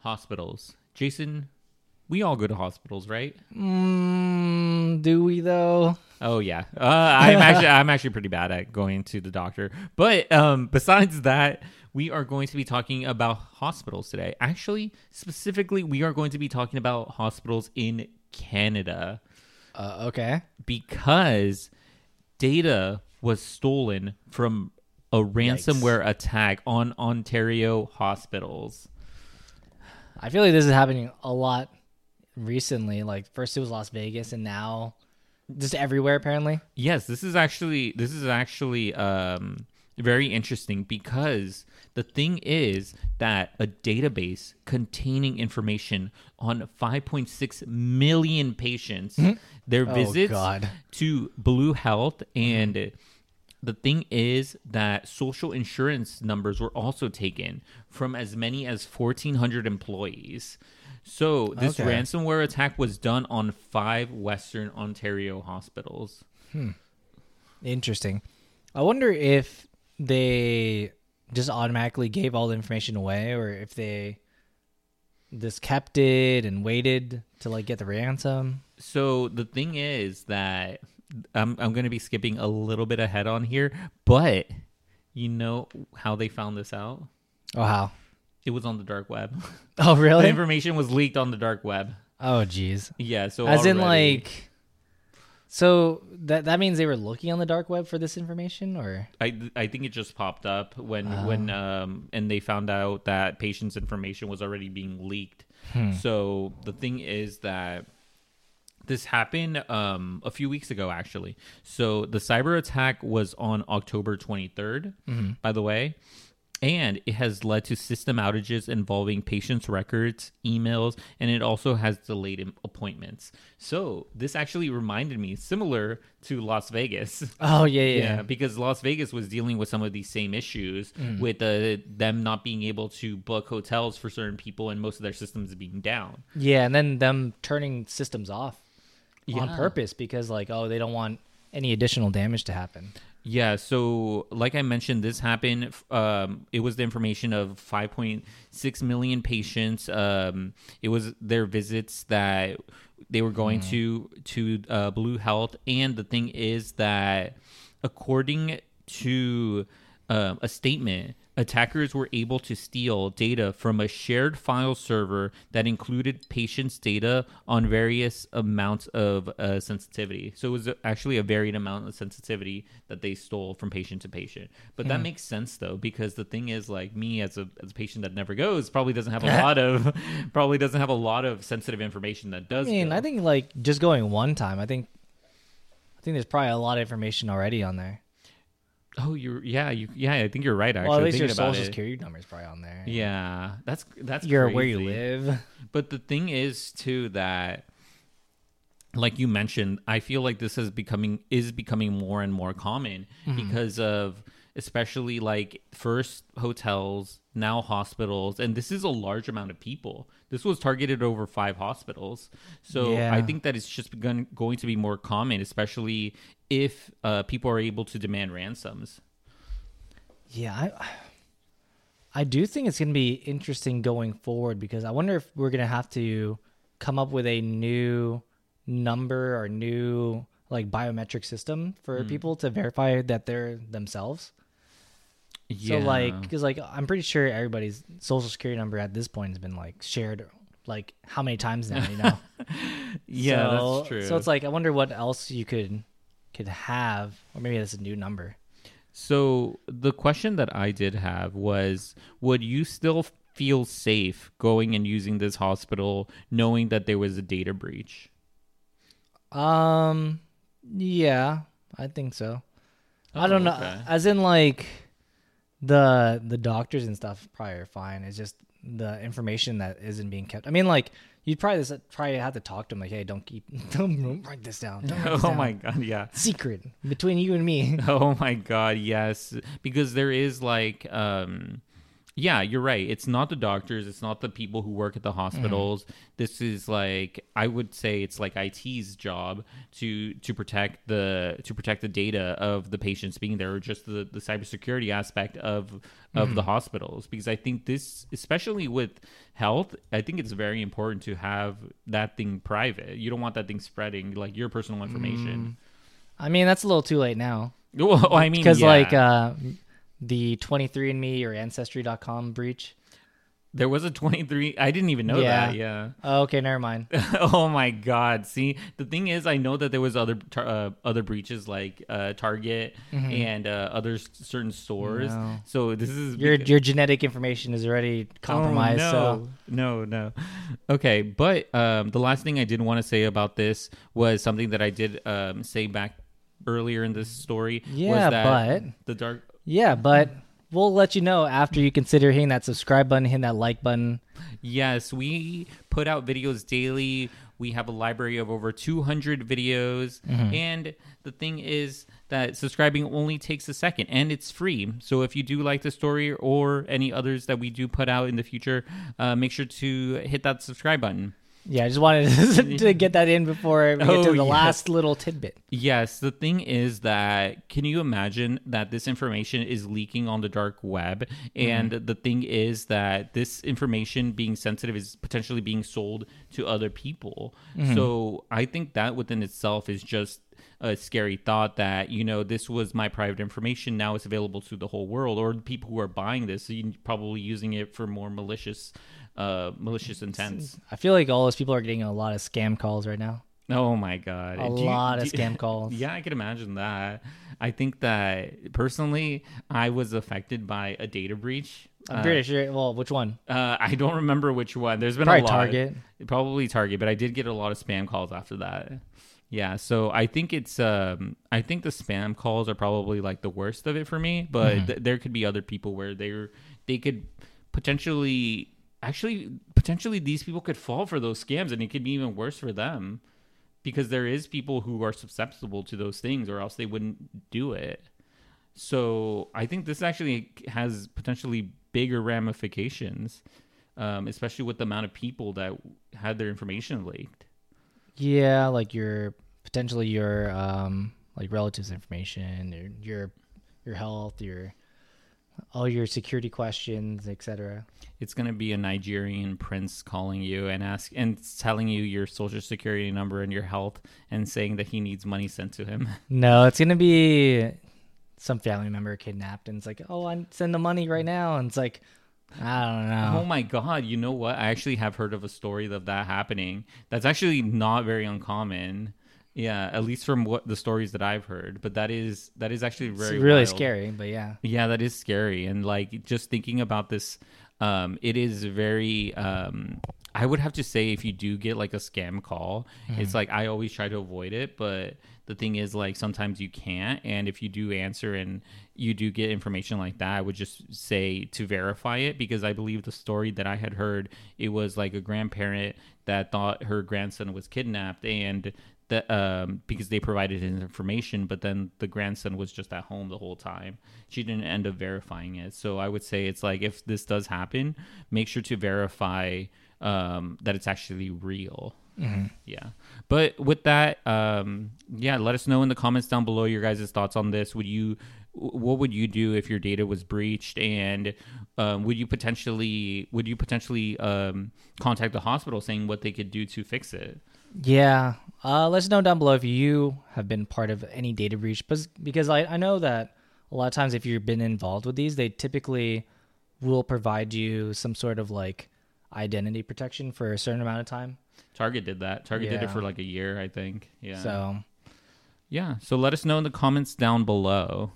hospitals. Jason, we all go to hospitals, right? Mm, do we though? Oh yeah, uh, I'm actually I'm actually pretty bad at going to the doctor. But um, besides that, we are going to be talking about hospitals today. Actually, specifically, we are going to be talking about hospitals in Canada Uh, okay. because data was stolen from a ransomware attack on Ontario hospitals. I feel like this is happening a lot recently. Like first it was Las Vegas, and now just everywhere apparently. Yes, this is actually this is actually um, very interesting because the thing is that a database containing information on 5.6 million patients, their Oh, visits God. to Blue Health, and the thing is that social insurance numbers were also taken from as many as 1,400 employees. So this Okay. ransomware attack was done on five Western Ontario hospitals. Hmm. Interesting. I wonder if they just automatically gave all the information away, or if they just kept it and waited to like get the ransom. So the thing is that I'm I'm going to be skipping a little bit ahead on here, but you know how they found this out? Oh how? It was on the dark web. Oh the really? information was leaked on the dark web. Oh jeez. Yeah, so As in like. So that that means they were looking on the dark web for this information, or I I think it just popped up when when um and they found out that patients' information was already being leaked. So the thing is that this happened um a few weeks ago actually. So the cyber attack was on October 23rd, by the way. And it has led to system outages involving patients' records, emails, and it also has delayed appointments. So this actually reminded me, similar to Las Vegas. oh yeah yeah, Yeah, because Las Vegas was dealing with some of these same issues with uh, them not being able to book hotels for certain people and most of their systems being down. Yeah, and then them turning systems off on purpose because like oh they don't want any additional damage to happen. Yeah, so like I mentioned, this happened. Um, it was the information of 5.6 million patients. Um, it was their visits that they were going to to uh, Blue Health, and the thing is that according to uh, a statement, attackers were able to steal data from a shared file server that included patients' data on various amounts of uh, sensitivity. So it was actually a varied amount of sensitivity that they stole from patient to patient. But that makes sense though, because the thing is, like me as a as a patient that never goes, probably doesn't have a lot of probably doesn't have a lot of sensitive information that does. I mean, go. I think like just going one time, I think I think there's probably a lot of information already on there. Oh, you're yeah, you yeah. I think you're right. Actually, well, at least your social it. security number is probably on there. Yeah, that's that's Your where you live. But the thing is too that like you mentioned, I feel like this is becoming is becoming more and more common mm-hmm. because of especially like first hotels, now hospitals, and this is a large amount of people. This was targeted over five hospitals. So Yeah. I think that it's just begun, going to be more common, especially if uh, people are able to demand ransoms. Yeah, I I do think it's gonna be interesting going forward because I wonder if we're gonna have to come up with a new number or new like biometric system for people to verify that they're themselves. So like, because like I'm pretty sure everybody's social security number at this point has been like shared like how many times now, you know? yeah, so, that's true. So it's like I wonder what else you could could have, or maybe that's a new number. So the question that I did have was would you still feel safe going and using this hospital knowing that there was a data breach? Um, yeah, I think so. I don't know, as in like the the doctors and stuff probably are fine. It's just the information that isn't being kept. I mean, like you'd probably just probably have to talk to them like, hey, don't keep, don't write this down. Write this Oh down. my god, yeah. secret between you and me. Oh my god, yes. Because there is like um Yeah, you're right. It's not the doctors. It's not the people who work at the mm. hospitals. This is like I would say it's like IT's job to to protect the to protect the data of the patients being there, or just the the cybersecurity aspect of of mm. the hospitals. Because I think this, especially with health, I think it's very important to have that thing private. You don't want that thing spreading like your personal information. Mm. I mean, that's a little too late now. Well, I mean, because yeah. like uh, the 23andme or ancestry.com breach. there was a 23. I didn't even know Yeah. that. Yeah. Oh, okay, never mind. oh my god see the thing is i know that there was other tar- uh, other breaches like uh, target and uh, other certain stores Mm-hmm. No. so this is Your beca- your genetic information is already compromised. Oh, So no, no, no. Okay, but um, the last thing I did want to say about this was something that I did um, say back earlier in this story. Yeah, was that but- the dark. Yeah, but we'll let you know after you consider hitting that subscribe button, hitting that like button. Yes, we put out videos daily. We have a library of over 200 videos. Mm-hmm. And the thing is that subscribing only takes a second and it's free. So if you do like the story or any others that we do put out in the future, uh, make sure to hit that subscribe button. Yeah, I just wanted to get that in before we get Oh, to the yes. last little tidbit. Yes, the thing is that can you imagine that this information is leaking on the dark web? Mm-hmm. And the thing is that this information being sensitive is potentially being sold to other people. Mm-hmm. So I think that within itself is just a scary thought that, you know, this was my private information. Now it's available to the whole world or the people who are buying this, so you probably using it for more malicious, uh, malicious intents. I feel like all those people are getting a lot of scam calls right now. Oh my god! A Do you- lot of do- scam calls. Yeah, I can imagine that. I think that personally, I was affected by a data breach. I'm Uh, pretty sure. Well, which one? Uh, I don't remember which one. There's been Probably a lot. Target. Probably Target, but I did get a lot of spam calls after that. Yeah, so I think it's um I think the spam calls are probably like the worst of it for me, but Mm-hmm. th- there could be other people where they're they could potentially actually potentially these people could fall for those scams and it could be even worse for them because there is people who are susceptible to those things or else they wouldn't do it. So I think this actually has potentially bigger ramifications, um, especially with the amount of people that had their information leaked. Yeah, like your potentially your um like relatives information, your your your health, your all your security questions, etc. It's going to be a Nigerian prince calling you and ask and telling you your social security number and your health and saying that he needs money sent to him. No, it's gonna be some family member kidnapped, and it's like, oh, I send the money right now, and it's like, I don't know. Oh my god, you know what? I actually have heard of a story of that happening. That's actually not very uncommon. Yeah, at least from what the stories that I've heard, but that is that is actually It's very really wild. scary, but yeah. Yeah, that is scary. And like just thinking about this, um, it is very um I would have to say if you do get like a scam call, it's like I always try to avoid it, but the thing is like sometimes you can't and if you do answer and you do get information like that, I would just say to verify it because I believe the story that I had heard it was like a grandparent that thought her grandson was kidnapped and that um, because they provided his information, but then the grandson was just at home the whole time. She didn't end up verifying it. So I would say it's like if this does happen, make sure to verify um, that it's actually real. Yeah. But with that, um, yeah, let us know in the comments down below your guys' thoughts on this. Would you, what would you do if your data was breached, and um, would you potentially, would you potentially um, contact the hospital saying what they could do to fix it? Yeah. Uh, let us know down below if you have been part of any data breach. Because because I, I know that a lot of times if you've been involved with these, they typically will provide you some sort of like identity protection for a certain amount of time. Target did that. Target did it for like a year, I think. Yeah. So yeah. So let us know in the comments down below.